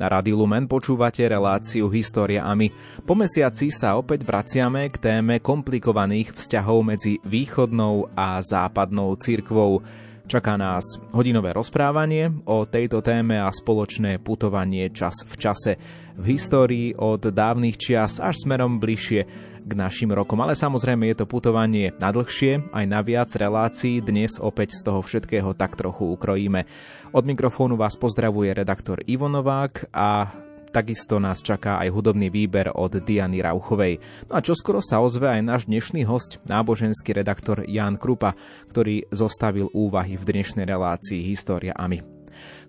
Na Rady Lumen počúvate reláciu História a my. Po mesiaci sa opäť vraciame k téme komplikovaných vzťahov medzi východnou a západnou cirkvou. Čaká nás hodinové rozprávanie o tejto téme a spoločné putovanie čas v čase v histórii od dávnych čias až smerom bližšie k našim rokom. Ale samozrejme je to putovanie na dlhšie, aj na viac relácií. Dnes opäť z toho všetkého tak trochu ukrojíme. Od mikrofónu vás pozdravuje redaktor Ivo Novák a Takisto nás čaká aj hudobný výber od Diany Rauchovej. No a čoskoro sa ozve aj náš dnešný host, náboženský redaktor Jan Krupa, ktorý zostavil úvahy v dnešnej relácii História a.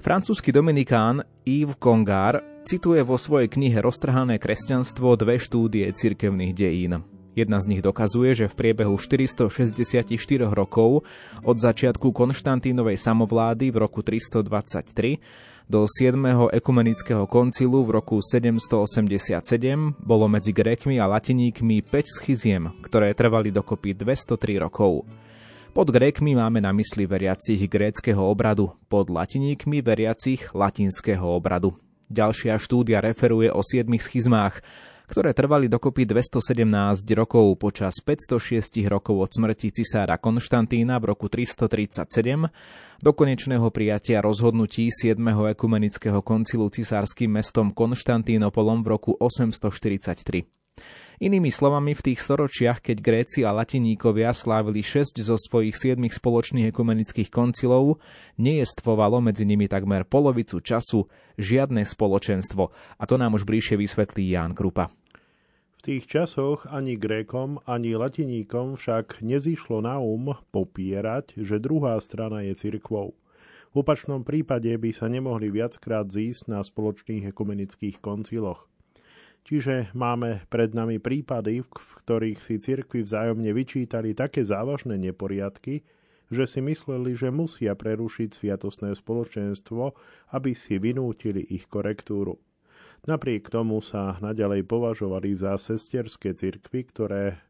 Francúzsky dominikán Yves Congar cituje vo svojej knihe Roztrhané kresťanstvo dve štúdie cirkevných dejín. Jedna z nich dokazuje, že v priebehu 464 rokov od začiatku Konštantínovej samovlády v roku 323 do 7. ekumenického koncilu v roku 787 bolo medzi Grékmi a Latiníkmi 5 schiziem, ktoré trvali dokopy 203 rokov. Pod Grékmi máme na mysli veriacich gréckého obradu, pod Latiníkmi veriacich latinského obradu. Ďalšia štúdia referuje o siedmich schizmách, ktoré trvali dokopy 217 rokov počas 506 rokov od smrti cisára Konštantína v roku 337 do konečného prijatia rozhodnutí 7. ekumenického koncilu cisárským mestom Konštantínopolom v roku 843. Inými slovami, v tých storočiach, keď Gréci a Latiníkovia slávili 6 zo svojich 7 spoločných ekumenických koncilov, nejestvovalo medzi nimi takmer polovicu času žiadne spoločenstvo. A to nám už bližšie vysvetlí Ján Krupa. V tých časoch ani Grékom, ani Latiníkom však nezišlo na um popierať, že druhá strana je cirkvou. V opačnom prípade by sa nemohli viackrát zísť na spoločných ekumenických konciloch. Čiže máme pred nami prípady, v ktorých si cirkvi vzájomne vyčítali také závažné neporiadky, že si mysleli, že musia prerušiť sviatosné spoločenstvo, aby si vynútili ich korektúru. Napriek tomu sa naďalej považovali za sesterské cirkvy, ktoré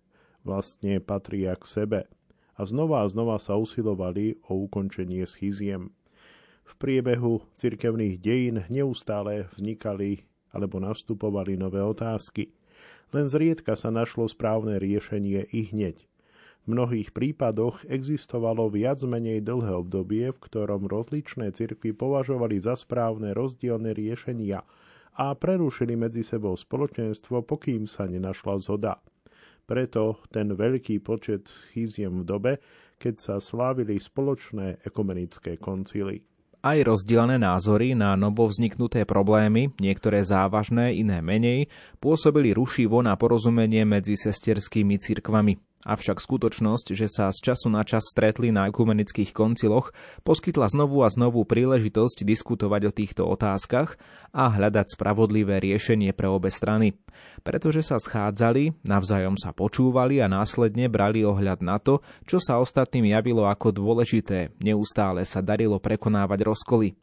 vlastne patria k sebe. A znova a znova sa usilovali o ukončenie schiziem. V priebehu cirkevných dejín neustále vznikali alebo nastupovali nové otázky. Len zriedka sa našlo správne riešenie i hneď. V mnohých prípadoch existovalo viac menej dlhé obdobie, v ktorom rozličné cirkvy považovali za správne rozdielne riešenia – a prerušili medzi sebou spoločenstvo, pokým sa nenašla zhoda. Preto ten veľký počet schýziem v dobe, keď sa slávili spoločné ekumenické koncily. Aj rozdielne názory na novovzniknuté problémy, niektoré závažné, iné menej, pôsobili rušivo na porozumenie medzi sesterskými cirkvami. Avšak skutočnosť, že sa z času na čas stretli na ekumenických konciloch, poskytla znovu a znovu príležitosť diskutovať o týchto otázkach a hľadať spravodlivé riešenie pre obe strany. Pretože sa schádzali, navzájom sa počúvali a následne brali ohľad na to, čo sa ostatným javilo ako dôležité, neustále sa darilo prekonávať rozkoly.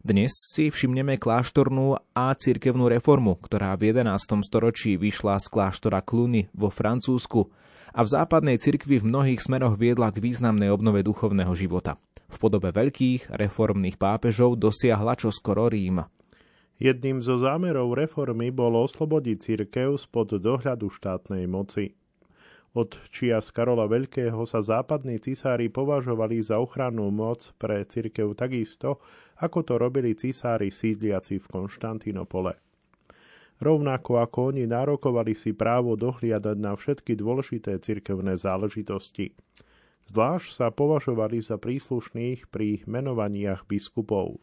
Dnes si všimneme kláštornú a cirkevnú reformu, ktorá v 11. storočí vyšla z kláštora Cluny vo Francúzsku a v západnej cirkvi v mnohých smeroch viedla k významnej obnove duchovného života. V podobe veľkých reformných pápežov dosiahla čoskoro Rím. Jedným zo zámerov reformy bolo oslobodiť cirkev spod dohľadu štátnej moci. Od čias Karola Veľkého sa západní cisári považovali za ochrannú moc pre cirkev takisto, ako to robili cisári sídliaci v Konštantínopole. Rovnako ako oni nárokovali si právo dohliadať na všetky dôležité cirkevné záležitosti. Zvlášť sa považovali za príslušných pri menovaniach biskupov.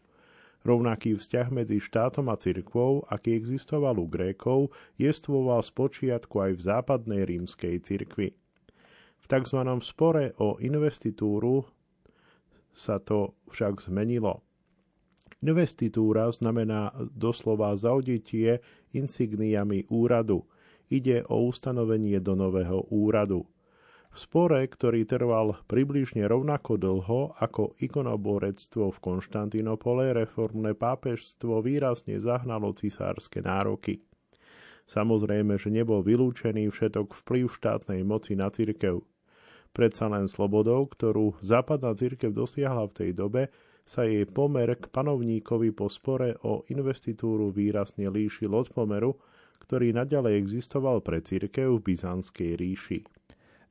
Rovnaký vzťah medzi štátom a cirkvou, aký existoval u Grékov, jestvoval spočiatku aj v západnej rímskej cirkvi. V tzv. spore o investitúru sa to však zmenilo. Investitúra znamená doslova zauditie insigniami úradu. Ide o ustanovenie do nového úradu. V spore, ktorý trval približne rovnako dlho ako ikonoborectvo v Konštantinopole, reformné pápežstvo výrazne zahnalo cisárske nároky. Samozrejme, že nebol vylúčený všetok vplyv štátnej moci na cirkev. Predsa len slobodou, ktorú západná cirkev dosiahla v tej dobe, sa jej pomer k panovníkovi po spore o investitúru výrazne líšil od pomeru, ktorý naďalej existoval pre církev v Byzantskej ríši.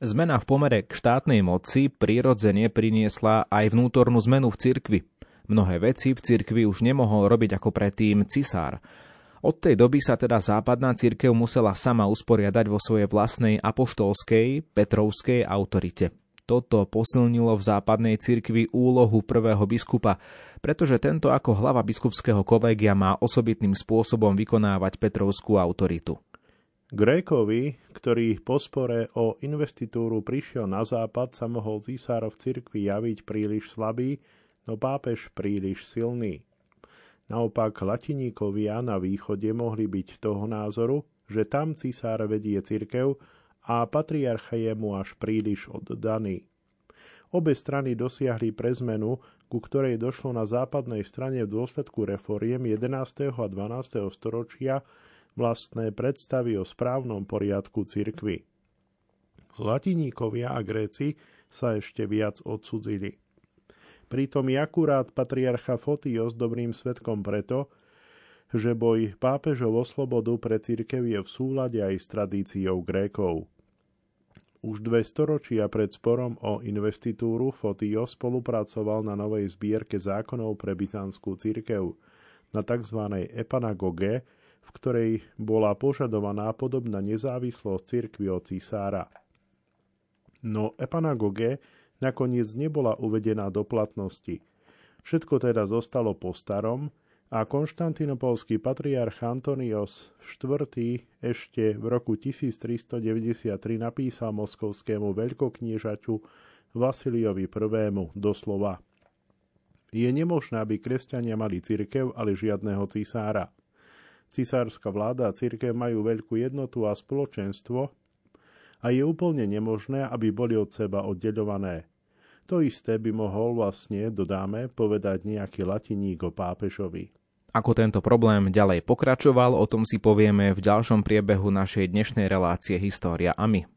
Zmena v pomere k štátnej moci prirodzene priniesla aj vnútornú zmenu v cirkvi. Mnohé veci v cirkvi už nemohol robiť ako predtým cisár. Od tej doby sa teda západná cirkev musela sama usporiadať vo svojej vlastnej apoštolskej, petrovskej autorite. Toto posilnilo v západnej cirkvi úlohu prvého biskupa, pretože tento ako hlava biskupského kolégia má osobitným spôsobom vykonávať Petrovskú autoritu. Grékovi, ktorý po spore o investitúru prišiel na západ, sa mohol císár v cirkvi javiť príliš slabý, no pápež príliš silný. Naopak latiníkovia na východe mohli byť toho názoru, že tam císár vedie cirkev a patriarcha je mu až príliš oddaný. Obe strany dosiahli prezmenu, ku ktorej došlo na západnej strane v dôsledku reforiem 11. a 12. storočia vlastné predstavy o správnom poriadku cirkvy. Latiníkovia a Gréci sa ešte viac odsudzili. Pritom je akurát patriarcha Fotios dobrým svetkom preto, že boj pápežov o slobodu pre církev je v súlade aj s tradíciou Grékov. Už dve storočia pred sporom o investitúru Fotio spolupracoval na novej zbierke zákonov pre byzantskú církev, na tzv. epanagoge, v ktorej bola požadovaná podobná nezávislosť cirkvi od cisára. No epanagoge nakoniec nebola uvedená do platnosti. Všetko teda zostalo po starom, a konštantinopolský patriarch Antonios IV. ešte v roku 1393 napísal moskovskému veľkokniežaťu Vasiliovi I. doslova Je nemožné, aby kresťania mali cirkev, ale žiadného cisára. Cisárska vláda a cirkev majú veľkú jednotu a spoločenstvo a je úplne nemožné, aby boli od seba oddeľované. To isté by mohol vlastne, dodáme, povedať nejaký latiník o pápežovi. Ako tento problém ďalej pokračoval, o tom si povieme v ďalšom priebehu našej dnešnej relácie História a my.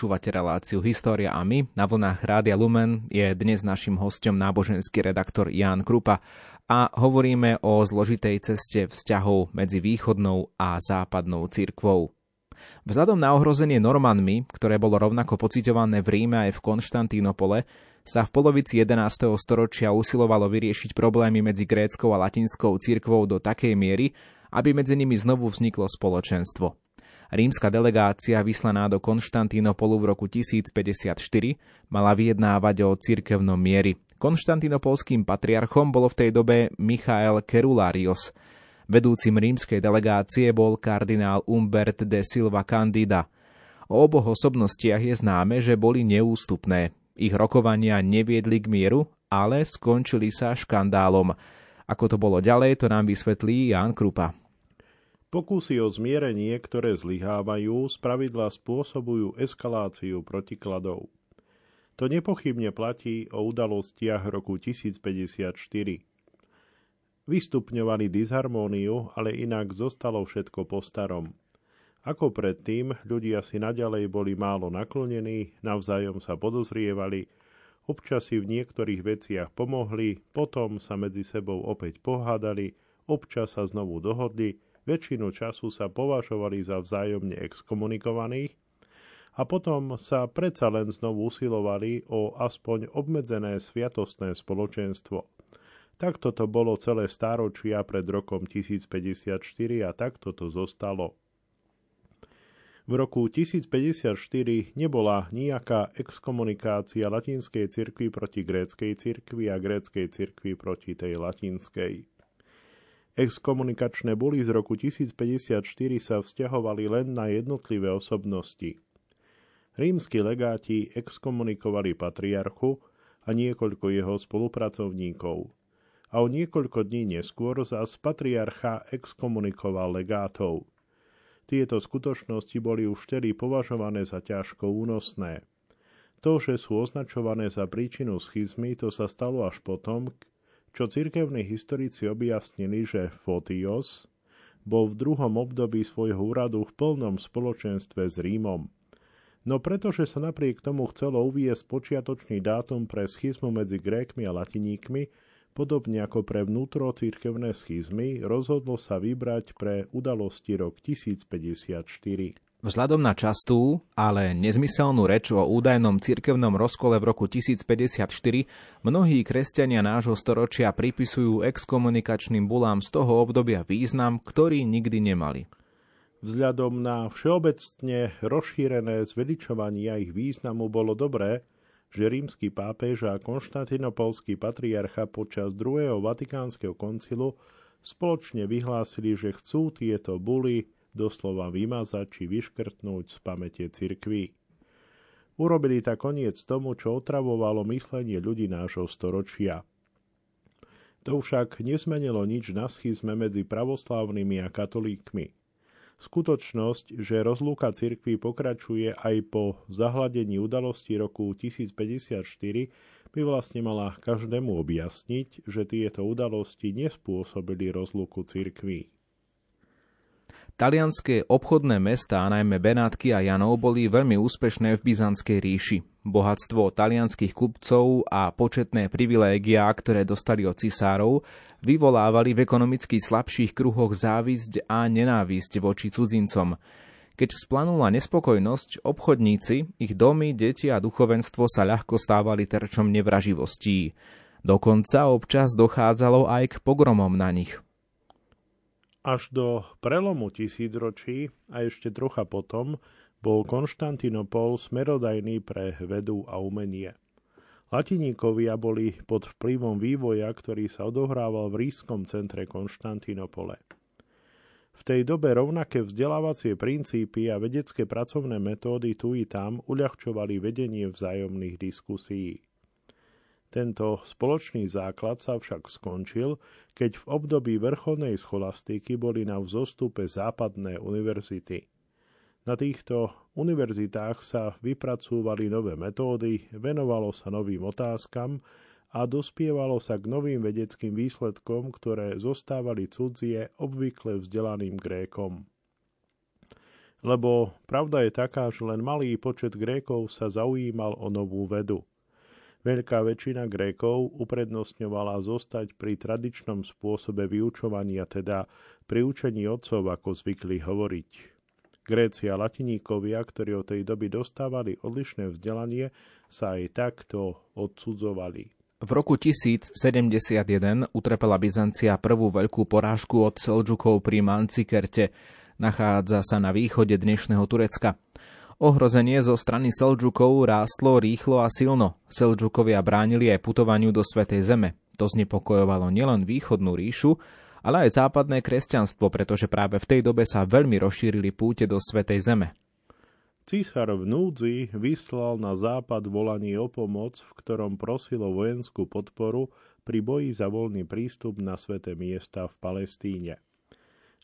Počúvate reláciu História a my. Na vlnách Rádia Lumen je dnes našim hostom náboženský redaktor Ján Krupa a hovoríme o zložitej ceste vzťahov medzi východnou a západnou cirkvou. Vzhľadom na ohrozenie Normanmi, ktoré bolo rovnako pociťované v Ríme aj v Konštantínopole, sa v polovici 11. storočia usilovalo vyriešiť problémy medzi gréckou a latinskou cirkvou do takej miery, aby medzi nimi znovu vzniklo spoločenstvo. Rímska delegácia vyslaná do Konštantínopolu v roku 1054 mala vyjednávať o cirkevnom miery. Konštantinopolským patriarchom bolo v tej dobe Michael Kerularios. Vedúcim rímskej delegácie bol kardinál Umbert de Silva Candida. O oboch osobnostiach je známe, že boli neústupné. Ich rokovania neviedli k mieru, ale skončili sa škandálom. Ako to bolo ďalej, to nám vysvetlí Ján Krupa. Pokusy o zmierenie, ktoré zlyhávajú, spravidla spôsobujú eskaláciu protikladov. To nepochybne platí o udalostiach roku 1054. Vystupňovali disharmóniu, ale inak zostalo všetko po starom. Ako predtým, ľudia si naďalej boli málo naklonení, navzájom sa podozrievali, občas si v niektorých veciach pomohli, potom sa medzi sebou opäť pohádali, občas sa znovu dohodli, väčšinu času sa považovali za vzájomne exkomunikovaných a potom sa predsa len znovu usilovali o aspoň obmedzené sviatostné spoločenstvo. Takto to bolo celé stáročia pred rokom 1054 a takto to zostalo. V roku 1054 nebola nejaká exkomunikácia latinskej cirkvi proti gréckej cirkvi a gréckej cirkvi proti tej latinskej. Exkomunikačné buly z roku 1054 sa vzťahovali len na jednotlivé osobnosti. Rímsky legáti exkomunikovali patriarchu a niekoľko jeho spolupracovníkov. A o niekoľko dní neskôr zás patriarcha exkomunikoval legátov. Tieto skutočnosti boli už vtedy považované za ťažko únosné. To, že sú označované za príčinu schizmy, to sa stalo až potom, čo cirkevní historici objasnili, že Fotios bol v druhom období svojho úradu v plnom spoločenstve s Rímom. No pretože sa napriek tomu chcelo uviesť počiatočný dátum pre schizmu medzi Grékmi a Latiníkmi, podobne ako pre vnútrocirkevné schizmy, rozhodlo sa vybrať pre udalosti rok 1054. Vzhľadom na častú, ale nezmyselnú reč o údajnom cirkevnom rozkole v roku 1054 mnohí kresťania nášho storočia pripisujú exkomunikačným bulám z toho obdobia význam, ktorý nikdy nemali. Vzhľadom na všeobecne rozšírené zveličovanie ich významu bolo dobré, že rímsky pápež a konštantinopolský patriarcha počas druhého vatikánskeho koncilu spoločne vyhlásili, že chcú tieto buly doslova vymazať či vyškrtnúť z pamäte cirkví. Urobili tak koniec tomu, čo otravovalo myslenie ľudí nášho storočia. To však nesmenilo nič na schizme medzi pravoslávnymi a katolíkmi. Skutočnosť, že rozlúka cirkví pokračuje aj po zahladení udalosti roku 1054, by vlastne mala každému objasniť, že tieto udalosti nespôsobili rozlúku cirkví. Talianské obchodné mestá, najmä Benátky a Janov, boli veľmi úspešné v Byzantskej ríši. Bohatstvo talianských kupcov a početné privilégia, ktoré dostali od cisárov, vyvolávali v ekonomicky slabších kruhoch závisť a nenávisť voči cudzincom. Keď vzplanula nespokojnosť, obchodníci, ich domy, deti a duchovenstvo sa ľahko stávali terčom nevraživostí. Dokonca občas dochádzalo aj k pogromom na nich – až do prelomu tisícročí a ešte trocha potom bol Konštantinopol smerodajný pre vedu a umenie. Latiníkovia boli pod vplyvom vývoja, ktorý sa odohrával v rískom centre Konštantinopole. V tej dobe rovnaké vzdelávacie princípy a vedecké pracovné metódy tu i tam uľahčovali vedenie vzájomných diskusí. Tento spoločný základ sa však skončil, keď v období vrcholnej scholastiky boli na vzostupe západné univerzity. Na týchto univerzitách sa vypracúvali nové metódy, venovalo sa novým otázkam a dospievalo sa k novým vedeckým výsledkom, ktoré zostávali cudzie obvykle vzdelaným Grékom. Lebo pravda je taká, že len malý počet Grékov sa zaujímal o novú vedu. Veľká väčšina Grékov uprednostňovala zostať pri tradičnom spôsobe vyučovania, teda pri učení otcov, ako zvykli hovoriť. Gréci a latiníkovia, ktorí od tej doby dostávali odlišné vzdelanie, sa aj takto odsudzovali. V roku 1071 utrpela Byzancia prvú veľkú porážku od Selčukov pri Mancikerte. Nachádza sa na východe dnešného Turecka. Ohrozenie zo strany Selčukov rástlo rýchlo a silno. Selčukovia bránili aj putovaniu do Svetej Zeme. To znepokojovalo nielen východnú ríšu, ale aj západné kresťanstvo, pretože práve v tej dobe sa veľmi rozšírili púte do Svetej Zeme. Císar v núdzi vyslal na západ volanie o pomoc, v ktorom prosilo vojenskú podporu pri boji za voľný prístup na sveté miesta v Palestíne.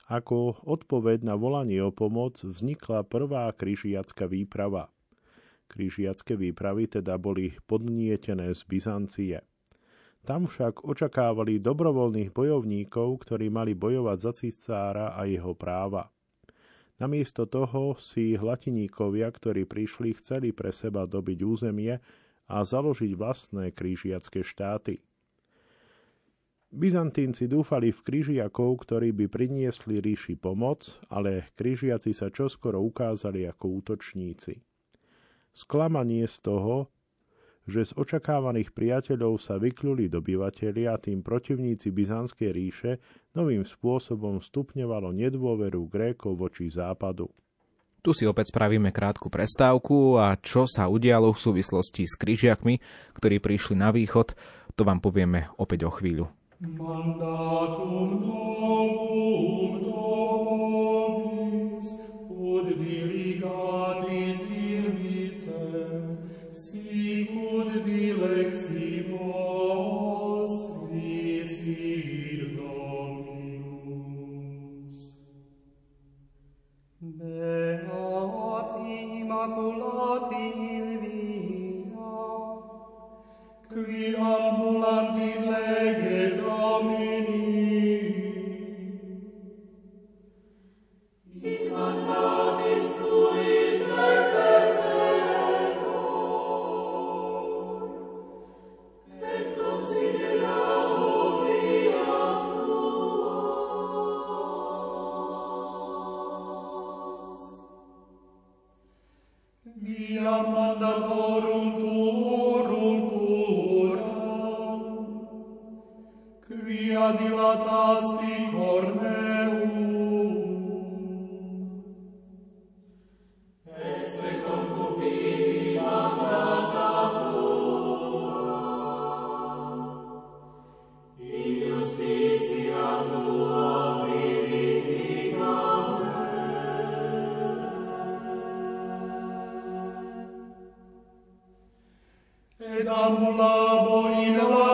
Ako odpoveď na volanie o pomoc vznikla prvá križiacká výprava. Križiacké výpravy teda boli podnietené z Byzancie. Tam však očakávali dobrovoľných bojovníkov, ktorí mali bojovať za cicára a jeho práva. Namiesto toho si hlatiníkovia, ktorí prišli, chceli pre seba dobiť územie a založiť vlastné krížiacké štáty. Byzantínci dúfali v križiakov, ktorí by priniesli ríši pomoc, ale križiaci sa čoskoro ukázali ako útočníci. Sklamanie z toho, že z očakávaných priateľov sa vykluli a tým protivníci Byzantskej ríše novým spôsobom stupňovalo nedôveru Grékov voči západu. Tu si opäť spravíme krátku prestávku a čo sa udialo v súvislosti s križiakmi, ktorí prišli na východ, to vám povieme opäť o chvíľu. mandatum novum Damnul la boinelor,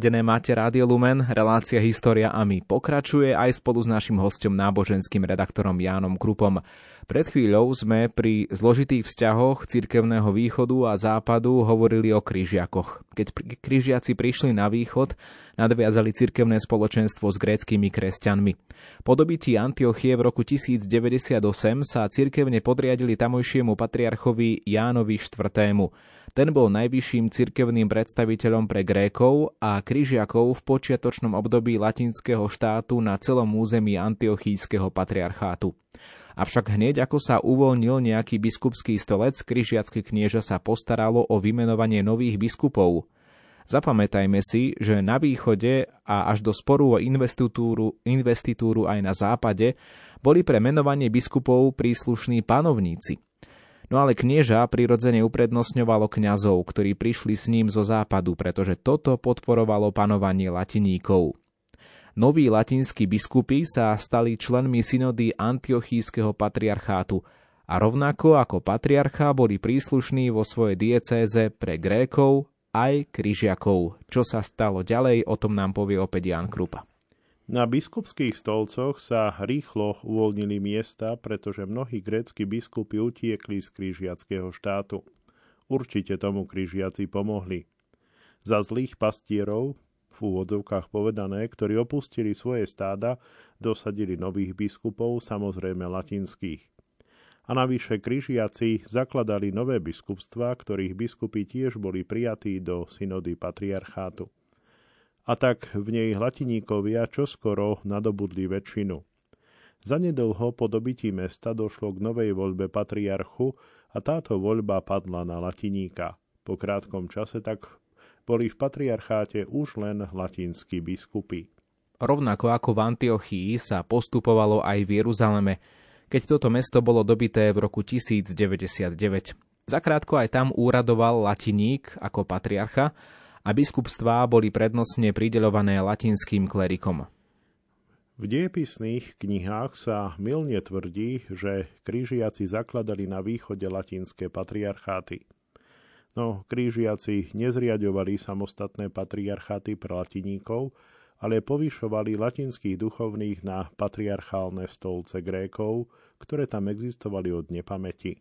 Naladené máte Rádio Lumen, relácia História a my pokračuje aj spolu s našim hostom náboženským redaktorom Jánom Krupom. Pred chvíľou sme pri zložitých vzťahoch cirkevného východu a západu hovorili o križiakoch. Keď križiaci prišli na východ, Nadviazali cirkevné spoločenstvo s gréckými kresťanmi. Po dobití Antiochie v roku 1098 sa cirkevne podriadili tamojšiemu patriarchovi Jánovi IV. Ten bol najvyšším cirkevným predstaviteľom pre Grékov a križiakov v počiatočnom období latinského štátu na celom území antiochískeho patriarchátu. Avšak hneď ako sa uvoľnil nejaký biskupský stolec, križiacké knieža sa postaralo o vymenovanie nových biskupov. Zapamätajme si, že na východe a až do sporu o investitúru, investitúru aj na západe boli pre menovanie biskupov príslušní panovníci. No ale knieža prirodzene uprednostňovalo kňazov, ktorí prišli s ním zo západu, pretože toto podporovalo panovanie latiníkov. Noví latinskí biskupy sa stali členmi synody antiochískeho patriarchátu a rovnako ako patriarcha boli príslušní vo svojej diecéze pre Grékov, aj križiakov. Čo sa stalo ďalej, o tom nám povie opäť Jan Krupa. Na biskupských stolcoch sa rýchlo uvoľnili miesta, pretože mnohí grécky biskupy utiekli z križiackého štátu. Určite tomu križiaci pomohli. Za zlých pastierov, v úvodzovkách povedané, ktorí opustili svoje stáda, dosadili nových biskupov, samozrejme latinských a navyše križiaci zakladali nové biskupstva, ktorých biskupy tiež boli prijatí do synody patriarchátu. A tak v nej latiníkovia čoskoro nadobudli väčšinu. Zanedlho po dobití mesta došlo k novej voľbe patriarchu a táto voľba padla na latiníka. Po krátkom čase tak boli v patriarcháte už len latinskí biskupy. Rovnako ako v Antiochii sa postupovalo aj v Jeruzaleme, keď toto mesto bolo dobité v roku 1099. Zakrátko aj tam úradoval latiník ako patriarcha a biskupstvá boli prednostne prideľované latinským klerikom. V diepisných knihách sa milne tvrdí, že krížiaci zakladali na východe latinské patriarcháty. No, krížiaci nezriadovali samostatné patriarcháty pre latiníkov, ale povyšovali latinských duchovných na patriarchálne stolce Grékov, ktoré tam existovali od nepamäti.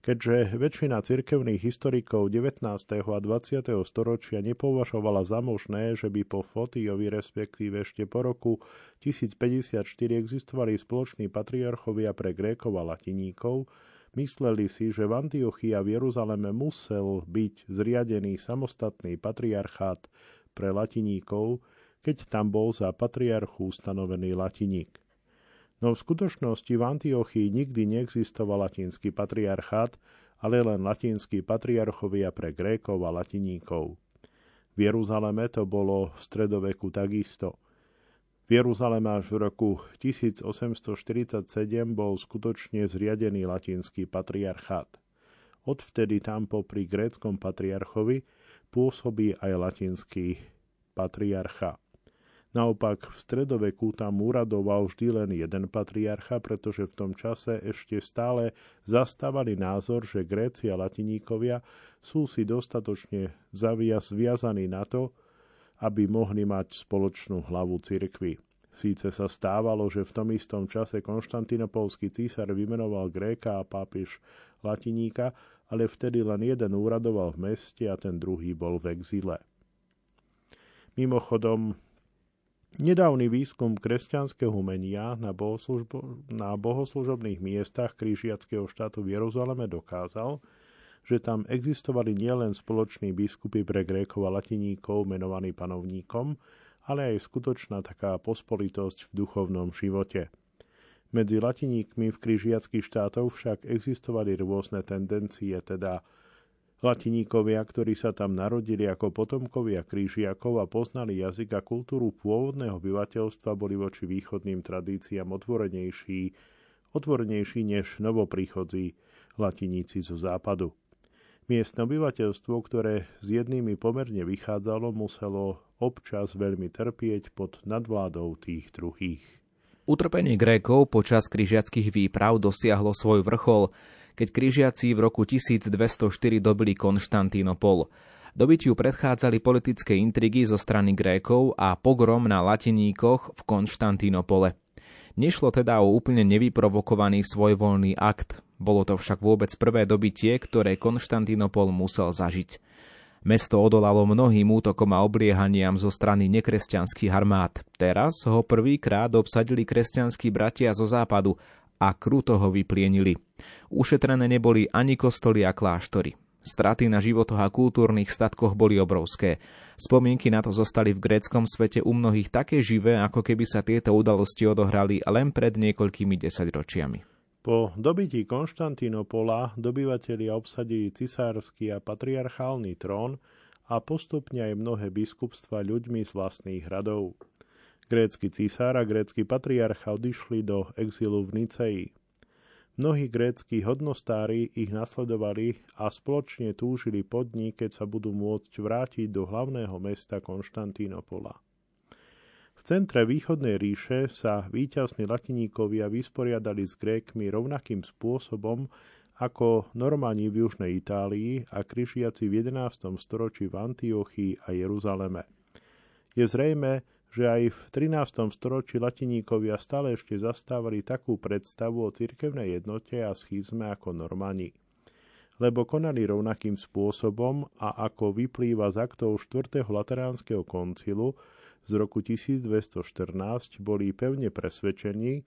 Keďže väčšina cirkevných historikov 19. a 20. storočia nepovažovala za možné, že by po Fotiovi, respektíve ešte po roku 1054 existovali spoloční patriarchovia pre Grékov a Latiníkov, mysleli si, že v Antiochii a v Jeruzaleme musel byť zriadený samostatný patriarchát pre Latiníkov, keď tam bol za patriarchu ustanovený latiník. No v skutočnosti v Antiochii nikdy neexistoval latinský patriarchát, ale len latinskí patriarchovia pre Grékov a latiníkov. V Jeruzaleme to bolo v stredoveku takisto. V Jeruzaleme až v roku 1847 bol skutočne zriadený latinský patriarchát. Odvtedy tam popri gréckom patriarchovi pôsobí aj latinský patriarcha. Naopak v stredoveku tam úradoval vždy len jeden patriarcha, pretože v tom čase ešte stále zastávali názor, že Gréci a latiníkovia sú si dostatočne zaviaz viazaní na to, aby mohli mať spoločnú hlavu cirkvy. Síce sa stávalo, že v tom istom čase konštantinopolský císar vymenoval Gréka a pápež latiníka, ale vtedy len jeden úradoval v meste a ten druhý bol v exile. Mimochodom, Nedávny výskum kresťanského umenia na, na bohoslužobných miestach krížiackého štátu v Jeruzaleme dokázal, že tam existovali nielen spoloční biskupy pre Grékov a latiníkov menovaní panovníkom, ale aj skutočná taká pospolitosť v duchovnom živote. Medzi latiníkmi v krížiackých štátoch však existovali rôzne tendencie, teda Latiníkovia, ktorí sa tam narodili ako potomkovia krížiakov a poznali jazyk a kultúru pôvodného obyvateľstva, boli voči východným tradíciám otvorenejší, otvorenejší než novopríchodzí latiníci zo západu. Miestne obyvateľstvo, ktoré s jednými pomerne vychádzalo, muselo občas veľmi trpieť pod nadvládou tých druhých. Utrpenie Grékov počas križiackých výprav dosiahlo svoj vrchol keď križiaci v roku 1204 dobili Konštantínopol. Dobytiu predchádzali politické intrigy zo strany Grékov a pogrom na latiníkoch v Konštantínopole. Nešlo teda o úplne nevyprovokovaný svojvoľný akt, bolo to však vôbec prvé dobitie, ktoré Konštantínopol musel zažiť. Mesto odolalo mnohým útokom a obliehaniam zo strany nekresťanských armád. Teraz ho prvýkrát obsadili kresťanskí bratia zo západu a kruto ho vyplienili. Ušetrené neboli ani kostoly a kláštory. Straty na životoch a kultúrnych statkoch boli obrovské. Spomienky na to zostali v gréckom svete u mnohých také živé, ako keby sa tieto udalosti odohrali len pred niekoľkými desaťročiami. Po dobití Konštantínopola dobyvatelia obsadili cisársky a patriarchálny trón a postupne aj mnohé biskupstva ľuďmi z vlastných hradov. Grécky cisár a grécky patriarcha odišli do exilu v Niceji. Mnohí gréckí hodnostári ich nasledovali a spoločne túžili pod ní, keď sa budú môcť vrátiť do hlavného mesta Konštantínopola. Centre východnej ríše sa víťazní latiníkovia vysporiadali s Grékmi rovnakým spôsobom ako Normani v južnej Itálii a križiaci v 11. storočí v Antiochii a Jeruzaleme. Je zrejme, že aj v 13. storočí latiníkovia stále ešte zastávali takú predstavu o cirkevnej jednote a schizme ako Normani. Lebo konali rovnakým spôsobom a ako vyplýva z aktov 4. Lateránskeho koncilu z roku 1214 boli pevne presvedčení,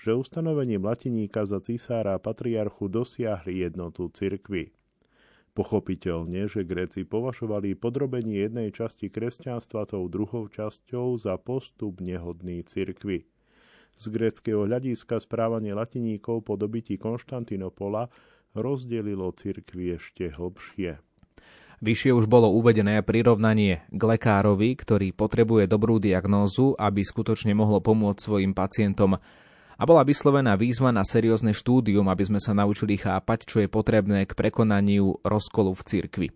že ustanovením latiníka za cisára patriarchu dosiahli jednotu cirkvy. Pochopiteľne, že Gréci považovali podrobenie jednej časti kresťanstva tou druhou časťou za postup nehodný cirkvy. Z gréckého hľadiska správanie latiníkov po dobití Konštantinopola rozdelilo cirkvi ešte hlbšie. Vyššie už bolo uvedené prirovnanie k lekárovi, ktorý potrebuje dobrú diagnózu, aby skutočne mohlo pomôcť svojim pacientom a bola vyslovená výzva na seriózne štúdium, aby sme sa naučili chápať, čo je potrebné k prekonaniu rozkolu v cirkvi.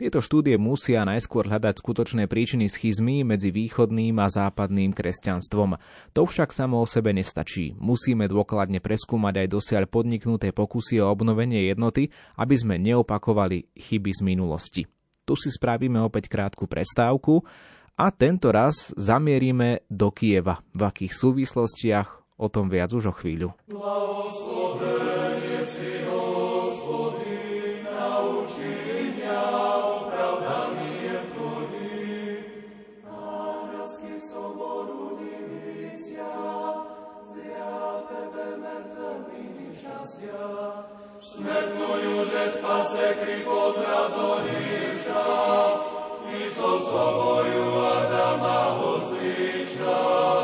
Tieto štúdie musia najskôr hľadať skutočné príčiny schizmy medzi východným a západným kresťanstvom. To však samo o sebe nestačí. Musíme dôkladne preskúmať aj dosiaľ podniknuté pokusy o obnovenie jednoty, aby sme neopakovali chyby z minulosti. Tu si spravíme opäť krátku prestávku a tento raz zamierime do Kieva. V akých súvislostiach O tom viac už o chvíľu. Smetnujú, že spase kripo zrazorivša, so soboju Adama vozdviša.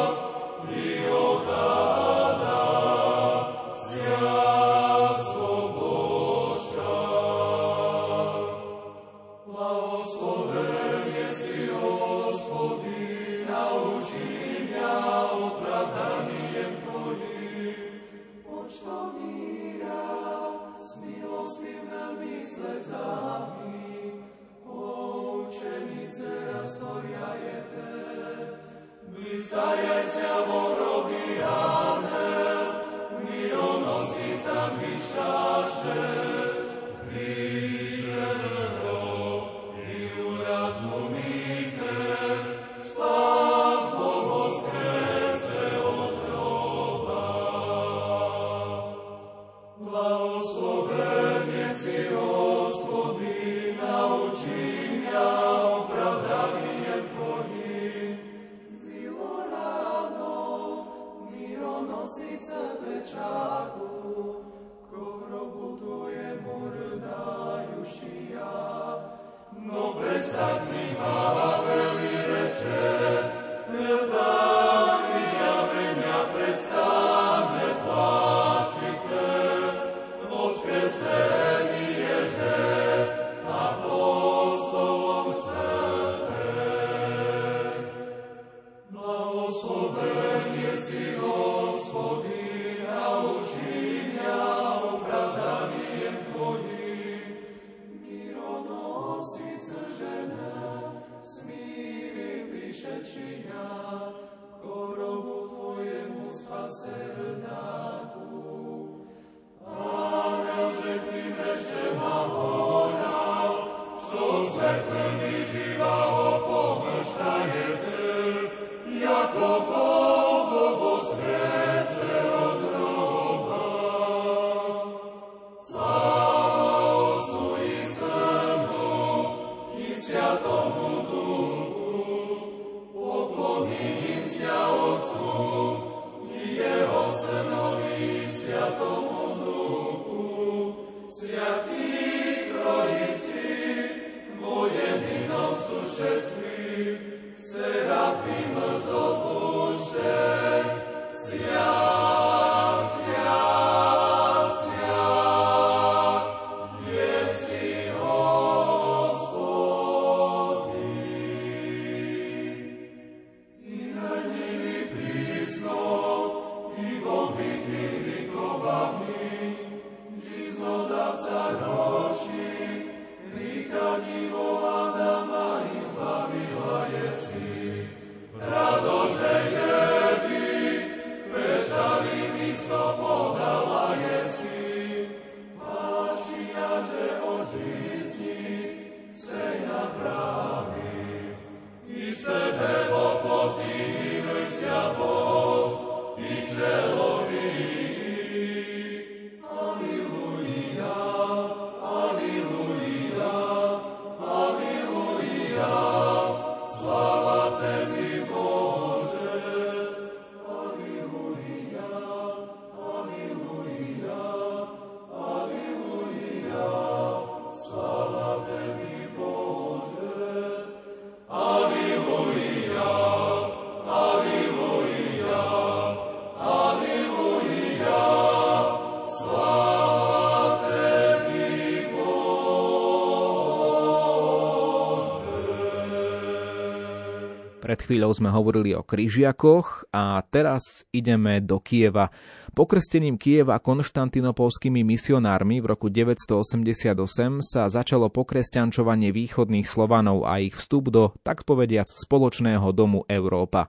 Chvíľou sme hovorili o kryžiakoch a teraz ideme do Kieva. Pokrstením Kieva konštantinopolskými misionármi v roku 988 sa začalo pokresťančovanie východných Slovanov a ich vstup do, tak povediac, spoločného domu Európa.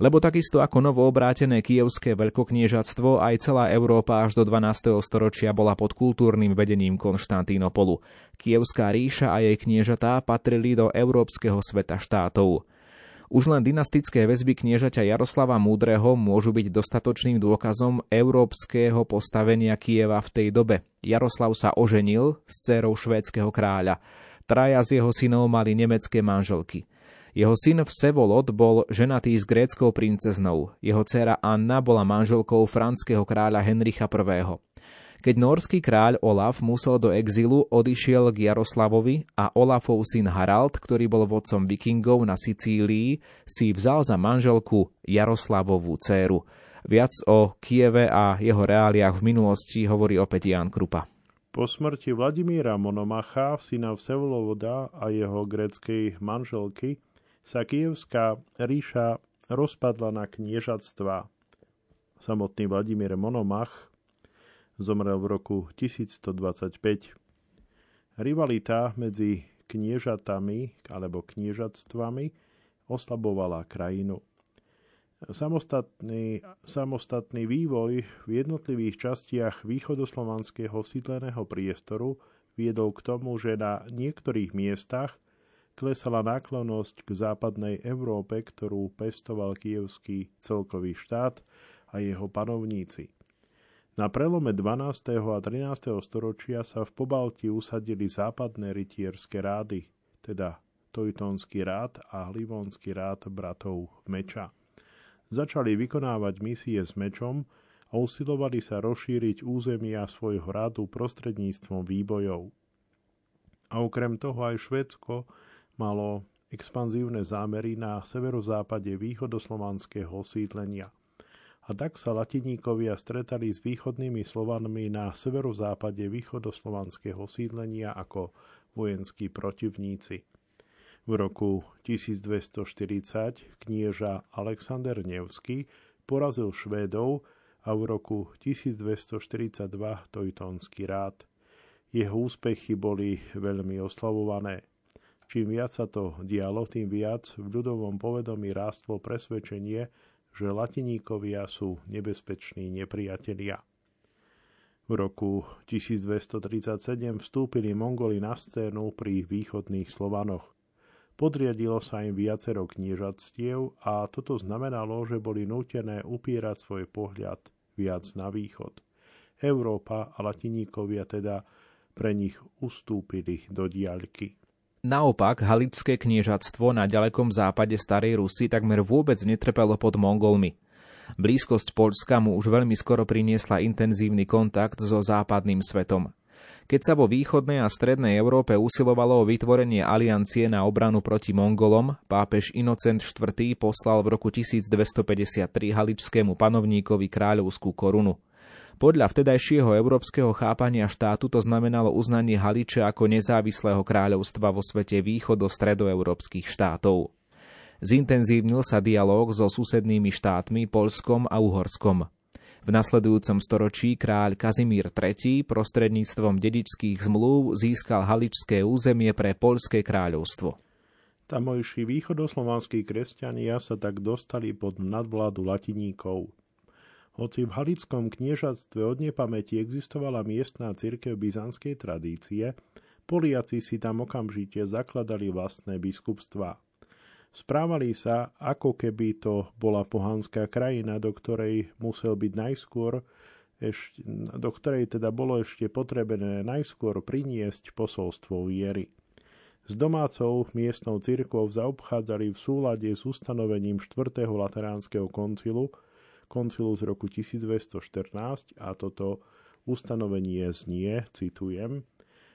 Lebo takisto ako novoobrátené kievské veľkokniežatstvo, aj celá Európa až do 12. storočia bola pod kultúrnym vedením Konštantínopolu. Kievská ríša a jej kniežatá patrili do európskeho sveta štátov. Už len dynastické väzby kniežaťa Jaroslava Múdreho môžu byť dostatočným dôkazom európskeho postavenia Kieva v tej dobe. Jaroslav sa oženil s dcérou švédskeho kráľa. Traja z jeho synov mali nemecké manželky. Jeho syn Vsevolod bol ženatý s gréckou princeznou. Jeho dcéra Anna bola manželkou franského kráľa Henricha I. Keď norský kráľ Olaf musel do exilu, odišiel k Jaroslavovi a Olafov syn Harald, ktorý bol vodcom vikingov na Sicílii, si vzal za manželku Jaroslavovú dceru. Viac o Kieve a jeho reáliách v minulosti hovorí opäť Jan Krupa. Po smrti Vladimíra Monomacha, syna Vsevolovoda a jeho gréckej manželky, sa kievská ríša rozpadla na kniežatstva. Samotný Vladimír Monomach zomrel v roku 1125. Rivalita medzi kniežatami alebo kniežatstvami oslabovala krajinu. Samostatný, samostatný vývoj v jednotlivých častiach východoslovanského sídleného priestoru viedol k tomu, že na niektorých miestach klesala náklonosť k západnej Európe, ktorú pestoval kievský celkový štát a jeho panovníci. Na prelome 12. a 13. storočia sa v Pobalti usadili západné rytierské rády, teda Tojtonský rád a Livonský rád bratov Meča. Začali vykonávať misie s mečom a usilovali sa rozšíriť územia svojho rádu prostredníctvom výbojov. A okrem toho aj Švedsko malo expanzívne zámery na severozápade východoslovanského osídlenia – a tak sa latiníkovia stretali s východnými Slovanmi na severozápade východoslovanského sídlenia ako vojenskí protivníci. V roku 1240 knieža Alexander Nevsky porazil Švédov a v roku 1242 Tojtonský rád. Jeho úspechy boli veľmi oslavované. Čím viac sa to dialo, tým viac v ľudovom povedomí rástlo presvedčenie, že latiníkovia sú nebezpeční nepriatelia. V roku 1237 vstúpili Mongoli na scénu pri východných Slovanoch. Podriadilo sa im viacero kniežatstiev a toto znamenalo, že boli nútené upírať svoj pohľad viac na východ. Európa a latiníkovia teda pre nich ustúpili do diaľky. Naopak, Haličské kniežatstvo na ďalekom západe Starej Rusy takmer vôbec netrpelo pod Mongolmi. Blízkosť Polska mu už veľmi skoro priniesla intenzívny kontakt so západným svetom. Keď sa vo východnej a strednej Európe usilovalo o vytvorenie aliancie na obranu proti Mongolom, pápež Inocent IV. poslal v roku 1253 haličskému panovníkovi kráľovskú korunu – podľa vtedajšieho európskeho chápania štátu to znamenalo uznanie Haliče ako nezávislého kráľovstva vo svete východo-stredoeurópskych štátov. Zintenzívnil sa dialog so susednými štátmi Polskom a Uhorskom. V nasledujúcom storočí kráľ Kazimír III prostredníctvom dedičských zmluv získal haličské územie pre Polské kráľovstvo. Tamojší východoslovanskí kresťania sa tak dostali pod nadvládu latiníkov – hoci v halickom kniežatstve od nepamäti existovala miestná cirkev byzantskej tradície, Poliaci si tam okamžite zakladali vlastné biskupstvá. Správali sa, ako keby to bola pohanská krajina, do ktorej musel byť najskôr do ktorej teda bolo ešte potrebné najskôr priniesť posolstvo viery. S domácou miestnou cirkvou zaobchádzali v súlade s ustanovením 4. Lateránskeho koncilu, koncilu z roku 1214 a toto ustanovenie znie, citujem,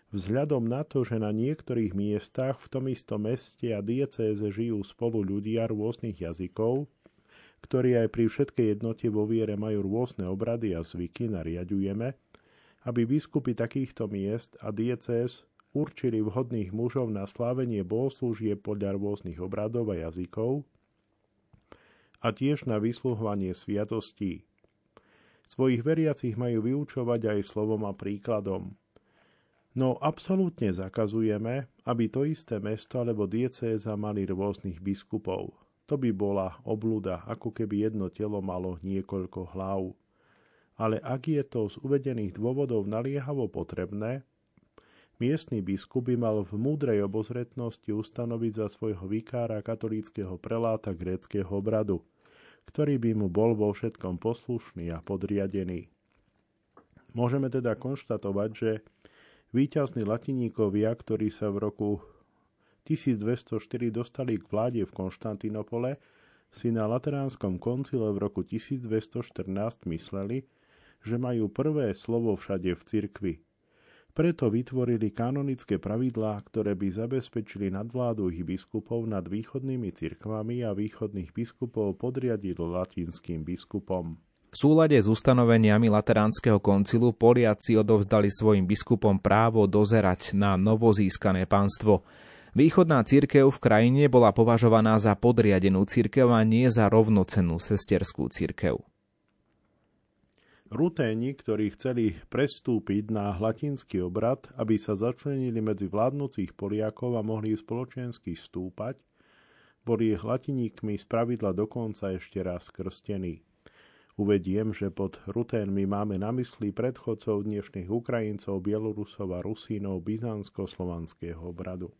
Vzhľadom na to, že na niektorých miestach v tom istom meste a diecéze žijú spolu ľudia rôznych jazykov, ktorí aj pri všetkej jednote vo viere majú rôzne obrady a zvyky, nariadujeme, aby biskupy takýchto miest a diecéz určili vhodných mužov na slávenie bohoslúžie podľa rôznych obradov a jazykov a tiež na vysluhovanie sviatostí. Svojich veriacich majú vyučovať aj slovom a príkladom. No absolútne zakazujeme, aby to isté mesto alebo diecéza mali rôznych biskupov. To by bola oblúda, ako keby jedno telo malo niekoľko hlav. Ale ak je to z uvedených dôvodov naliehavo potrebné, miestny biskup by mal v múdrej obozretnosti ustanoviť za svojho vikára katolíckého preláta gréckého obradu, ktorý by mu bol vo všetkom poslušný a podriadený. Môžeme teda konštatovať, že víťazní latiníkovia, ktorí sa v roku 1204 dostali k vláde v Konštantinopole, si na Lateránskom koncile v roku 1214 mysleli, že majú prvé slovo všade v cirkvi. Preto vytvorili kanonické pravidlá, ktoré by zabezpečili nadvládu ich biskupov nad východnými cirkvami a východných biskupov podriadilo latinským biskupom. V súlade s ustanoveniami Lateránskeho koncilu Poliaci odovzdali svojim biskupom právo dozerať na novozískané pánstvo. Východná církev v krajine bola považovaná za podriadenú církev a nie za rovnocennú sesterskú církev. Ruténi, ktorí chceli prestúpiť na latinský obrad, aby sa začlenili medzi vládnúcich Poliakov a mohli spoločensky stúpať, boli latiníkmi z pravidla dokonca ešte raz krstení. Uvediem, že pod Ruténmi máme na mysli predchodcov dnešných Ukrajincov, Bielorusov a Rusínov byzantsko-slovanského obradu.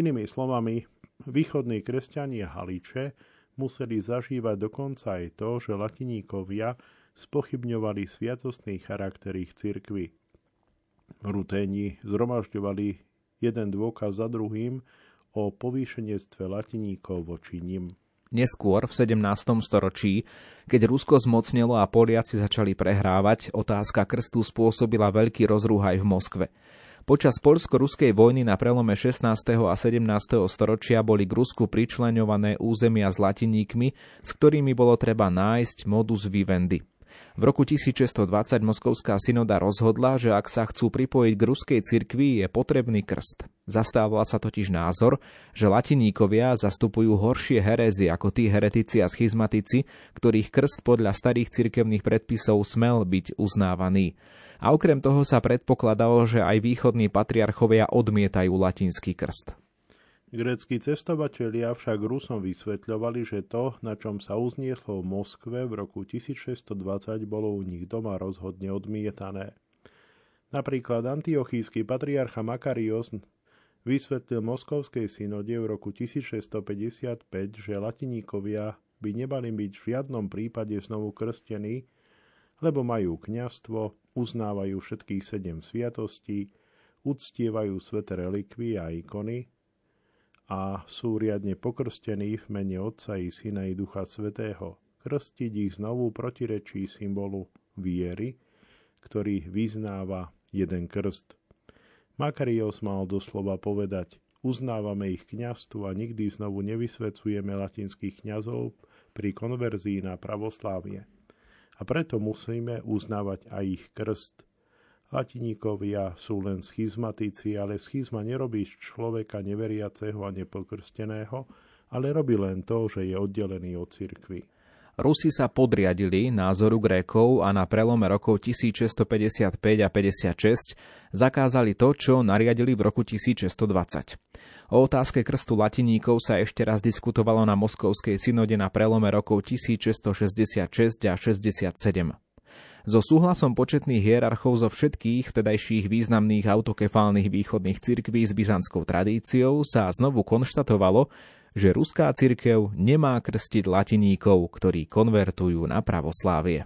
Inými slovami, východní kresťania Haliče museli zažívať dokonca aj to, že latiníkovia spochybňovali sviatostný charakter ich cirkvy. Ruténi zhromažďovali jeden dôkaz za druhým o povýšenectve latiníkov voči nim. Neskôr, v 17. storočí, keď Rusko zmocnilo a Poliaci začali prehrávať, otázka krstu spôsobila veľký rozruhaj v Moskve. Počas poľsko-ruskej vojny na prelome 16. a 17. storočia boli k Rusku pričleňované územia s latiníkmi, s ktorými bolo treba nájsť modus vivendi. V roku 1620 Moskovská synoda rozhodla, že ak sa chcú pripojiť k ruskej cirkvi, je potrebný krst. Zastávala sa totiž názor, že latiníkovia zastupujú horšie herézy ako tí heretici a schizmatici, ktorých krst podľa starých cirkevných predpisov smel byť uznávaný a okrem toho sa predpokladalo, že aj východní patriarchovia odmietajú latinský krst. Grécky cestovatelia však Rusom vysvetľovali, že to, na čom sa uznieslo v Moskve v roku 1620, bolo u nich doma rozhodne odmietané. Napríklad antiochísky patriarcha Makarios vysvetlil moskovskej synode v roku 1655, že latiníkovia by nemali byť v žiadnom prípade znovu krstení, lebo majú kňastvo, uznávajú všetkých sedem sviatostí, uctievajú sveté relikvie a ikony a sú riadne pokrstení v mene Otca i Syna i Ducha Svetého. Krstiť ich znovu protirečí symbolu viery, ktorý vyznáva jeden krst. Makarios mal doslova povedať, uznávame ich kňazstvu a nikdy znovu nevysvecujeme latinských kňazov pri konverzii na pravoslávie a preto musíme uznávať aj ich krst. Latiníkovia sú len schizmatici, ale schizma nerobí z človeka neveriaceho a nepokrsteného, ale robí len to, že je oddelený od cirkvy. Rusi sa podriadili názoru Grékov a na prelome rokov 1655 a 56 zakázali to, čo nariadili v roku 1620. O otázke krstu latiníkov sa ešte raz diskutovalo na Moskovskej synode na prelome rokov 1666 a 67. So súhlasom početných hierarchov zo všetkých vtedajších významných autokefálnych východných cirkví s byzantskou tradíciou sa znovu konštatovalo, že ruská cirkev nemá krstiť latiníkov, ktorí konvertujú na pravoslávie.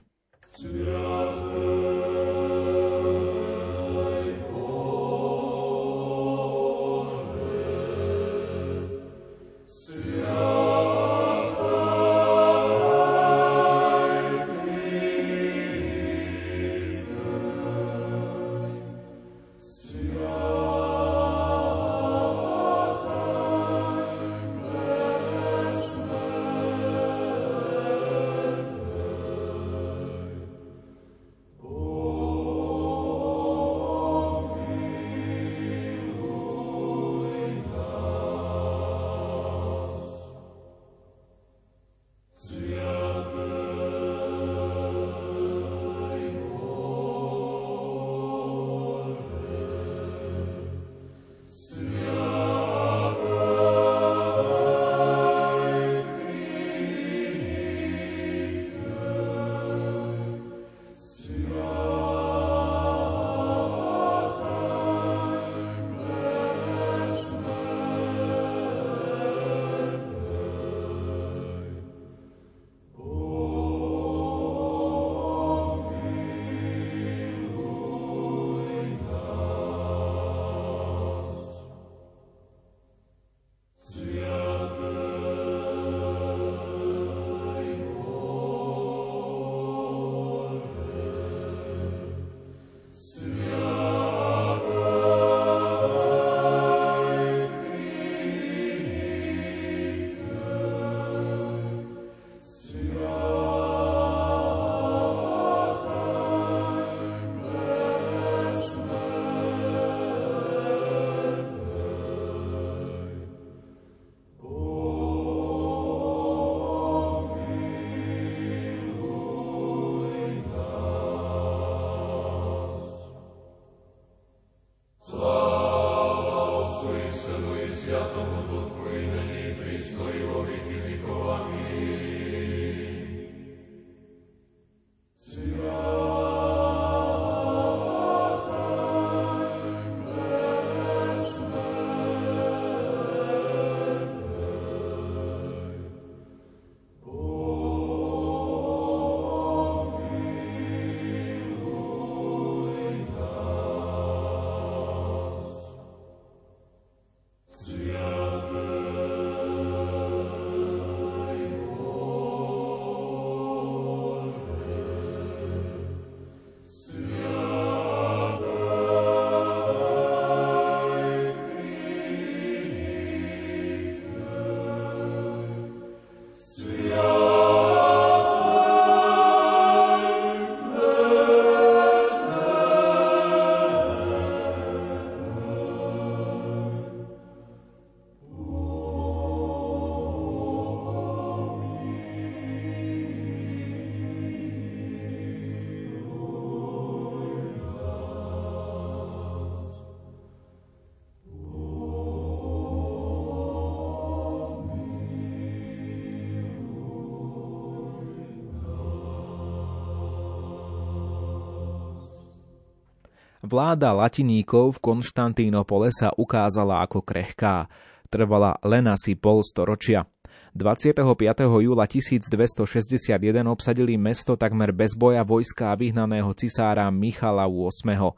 Vláda latiníkov v Konštantínopole sa ukázala ako krehká. Trvala len asi pol storočia. 25. júla 1261 obsadili mesto takmer bez boja vojska vyhnaného cisára Michala VIII.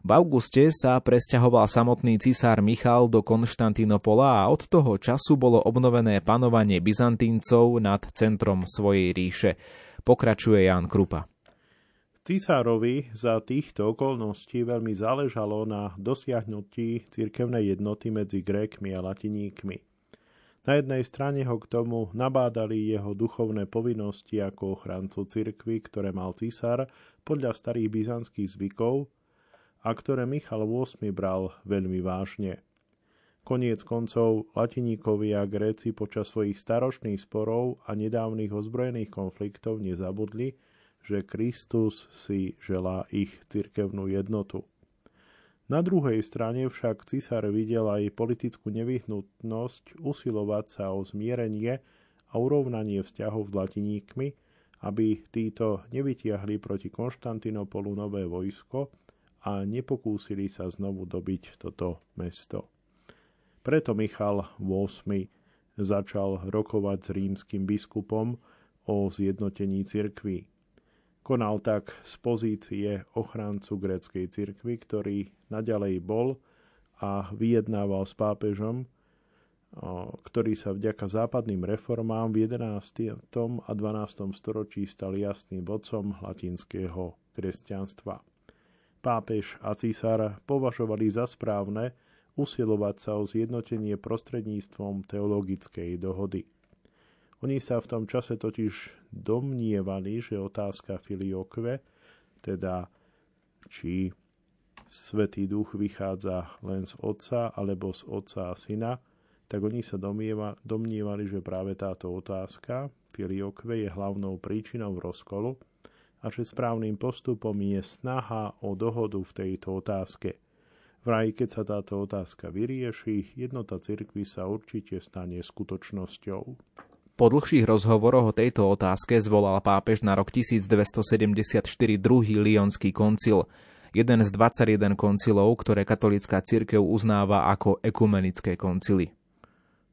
V auguste sa presťahoval samotný cisár Michal do Konštantínopola a od toho času bolo obnovené panovanie Byzantíncov nad centrom svojej ríše. Pokračuje Jan Krupa. Cisárovi za týchto okolností veľmi záležalo na dosiahnutí cirkevnej jednoty medzi Grékmi a Latiníkmi. Na jednej strane ho k tomu nabádali jeho duchovné povinnosti ako ochrancu cirkvy, ktoré mal císar podľa starých byzantských zvykov a ktoré Michal VIII bral veľmi vážne. Koniec koncov latiníkovi a Gréci počas svojich staročných sporov a nedávnych ozbrojených konfliktov nezabudli, že Kristus si želá ich cirkevnú jednotu. Na druhej strane však cisár videl aj politickú nevyhnutnosť usilovať sa o zmierenie a urovnanie vzťahov s latiníkmi, aby títo nevytiahli proti Konštantinopolu nové vojsko a nepokúsili sa znovu dobiť toto mesto. Preto Michal VIII začal rokovať s rímským biskupom o zjednotení cirkví. Konal tak z pozície ochrancu gréckej cirkvy, ktorý naďalej bol a vyjednával s pápežom, ktorý sa vďaka západným reformám v 11. a 12. storočí stal jasným vodcom latinského kresťanstva. Pápež a císar považovali za správne usilovať sa o zjednotenie prostredníctvom teologickej dohody. Oni sa v tom čase totiž domnievali, že otázka filiokve, teda či Svetý duch vychádza len z Otca alebo z Otca a Syna, tak oni sa domnievali, že práve táto otázka filiokve je hlavnou príčinou rozkolu a že správnym postupom je snaha o dohodu v tejto otázke. Vraj, keď sa táto otázka vyrieši, jednota cirkvy sa určite stane skutočnosťou. Po dlhších rozhovoroch o tejto otázke zvolal pápež na rok 1274 druhý Lyonský koncil, jeden z 21 koncilov, ktoré katolická cirkev uznáva ako ekumenické koncily.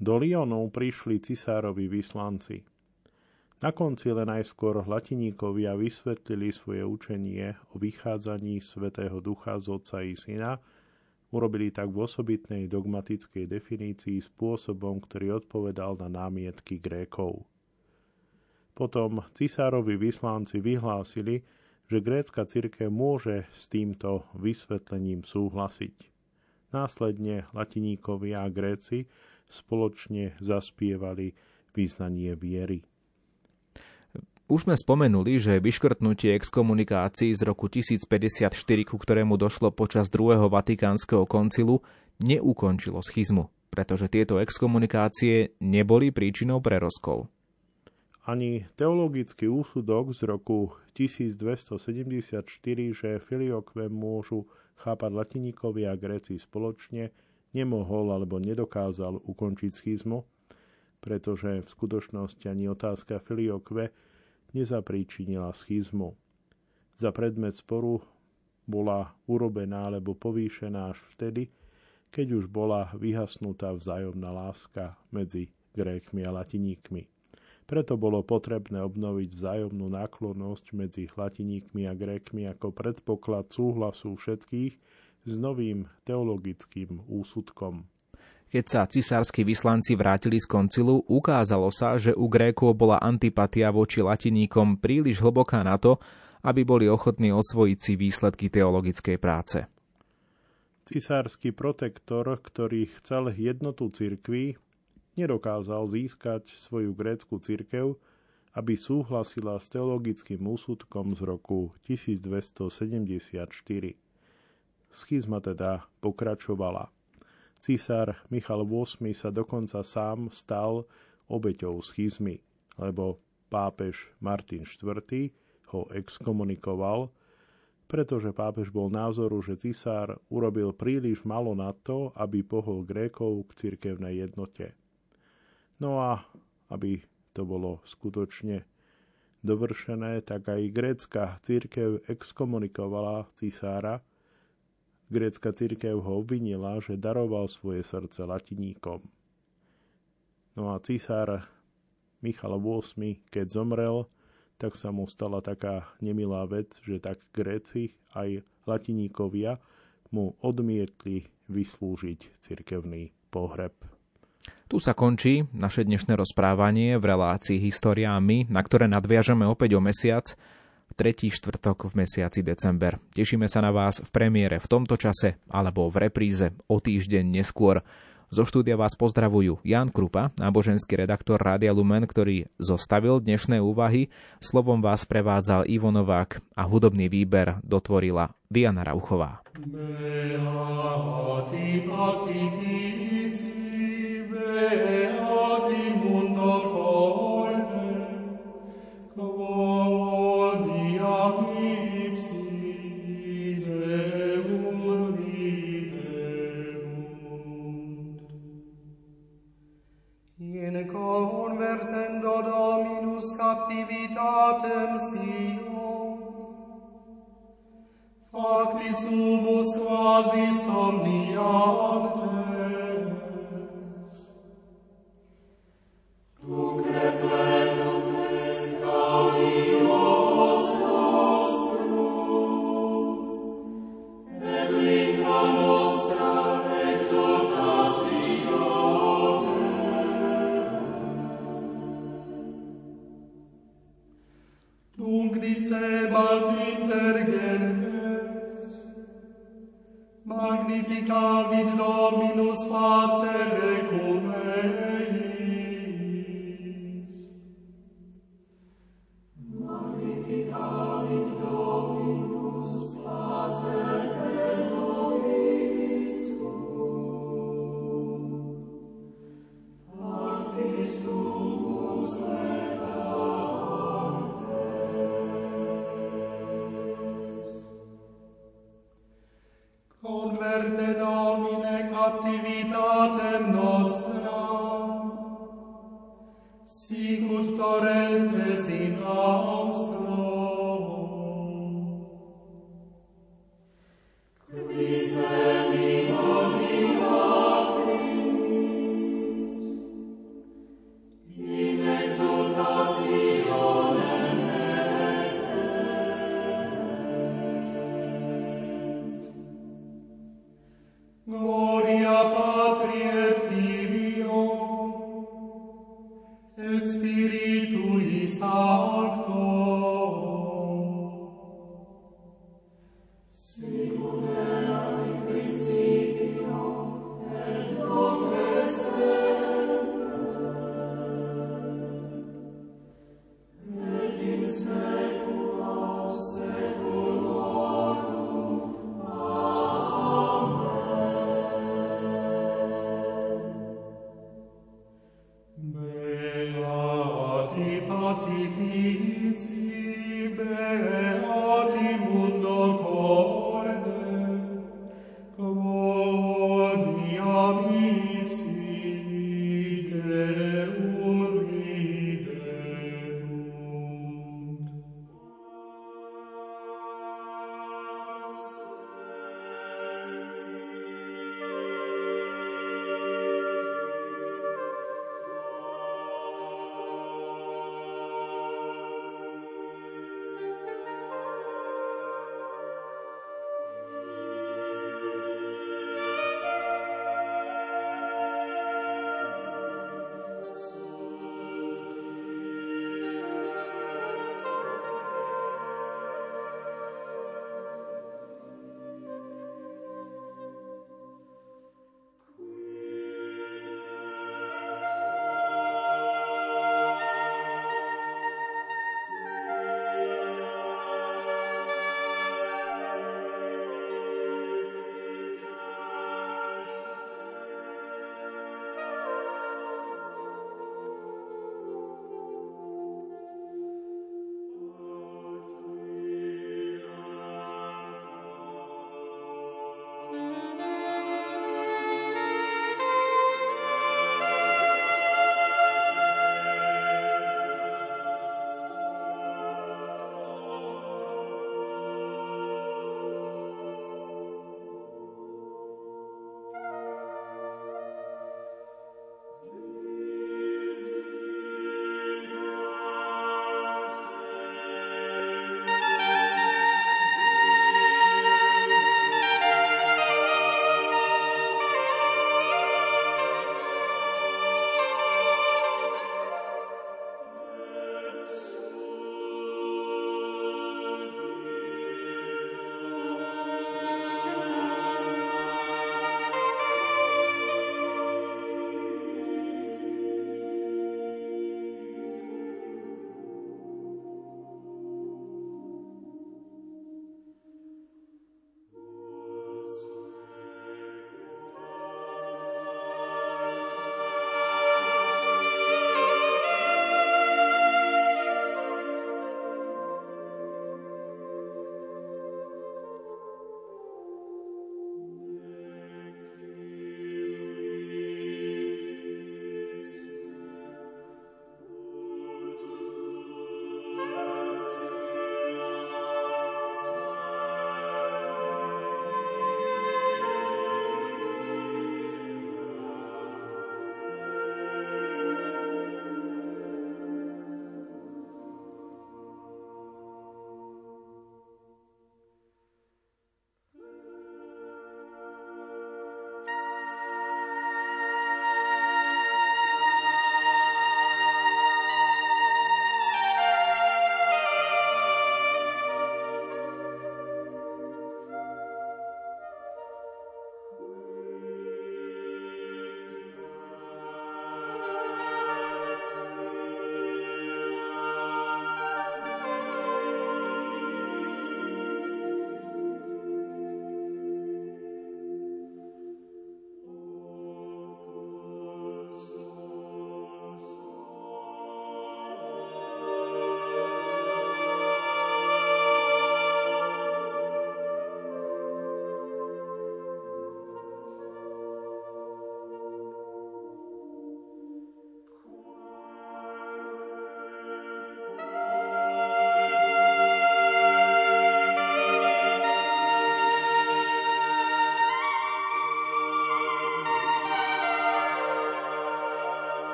Do Lyonov prišli cisárovi vyslanci. Na koncile najskôr latiníkovia vysvetlili svoje učenie o vychádzaní Svetého Ducha z Otca i Syna – Urobili tak v osobitnej dogmatickej definícii spôsobom, ktorý odpovedal na námietky Grékov. Potom cisárovi vyslanci vyhlásili, že grécka cirkev môže s týmto vysvetlením súhlasiť. Následne latiníkovia a Gréci spoločne zaspievali význanie viery. Už sme spomenuli, že vyškrtnutie exkomunikácií z roku 1054, ku ktorému došlo počas druhého Vatikánskeho koncilu, neukončilo schizmu, pretože tieto exkomunikácie neboli príčinou pre rozkol. Ani teologický úsudok z roku 1274, že filiokve môžu chápať latiníkovi a Gréci spoločne, nemohol alebo nedokázal ukončiť schizmu, pretože v skutočnosti ani otázka filiokve nezapríčinila schizmu. Za predmet sporu bola urobená alebo povýšená až vtedy, keď už bola vyhasnutá vzájomná láska medzi Grékmi a Latiníkmi. Preto bolo potrebné obnoviť vzájomnú náklonnosť medzi Latiníkmi a Grékmi ako predpoklad súhlasu všetkých s novým teologickým úsudkom. Keď sa cisársky vyslanci vrátili z koncilu, ukázalo sa, že u Grékov bola antipatia voči latiníkom príliš hlboká na to, aby boli ochotní osvojiť si výsledky teologickej práce. Cisársky protektor, ktorý chcel jednotu cirkvy, nedokázal získať svoju grécku cirkev, aby súhlasila s teologickým úsudkom z roku 1274. Schizma teda pokračovala. Císar Michal VIII sa dokonca sám stal obeťou schizmy, lebo pápež Martin IV. ho exkomunikoval, pretože pápež bol názoru, že cisár urobil príliš malo na to, aby pohol Grékov k cirkevnej jednote. No a aby to bolo skutočne dovršené, tak aj grécka církev exkomunikovala cisára, Grécka církev ho obvinila, že daroval svoje srdce latiníkom. No a císar Michal VIII, keď zomrel, tak sa mu stala taká nemilá vec, že tak Gréci aj latiníkovia mu odmietli vyslúžiť cirkevný pohreb. Tu sa končí naše dnešné rozprávanie v relácii História my, na ktoré nadviažeme opäť o mesiac tretí štvrtok v mesiaci december. Tešíme sa na vás v premiére v tomto čase alebo v repríze o týždeň neskôr. Zo štúdia vás pozdravujú Jan Krupa, náboženský redaktor Rádia Lumen, ktorý zostavil dnešné úvahy. Slovom vás prevádzal Ivo Novák a hudobný výber dotvorila Diana Rauchová. Beati pacifici, beati mundo Dominus captivitatem Sion. Facti sumus quasi somniantes. Tu crepe calvit dominus facere cum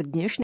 v dnešnej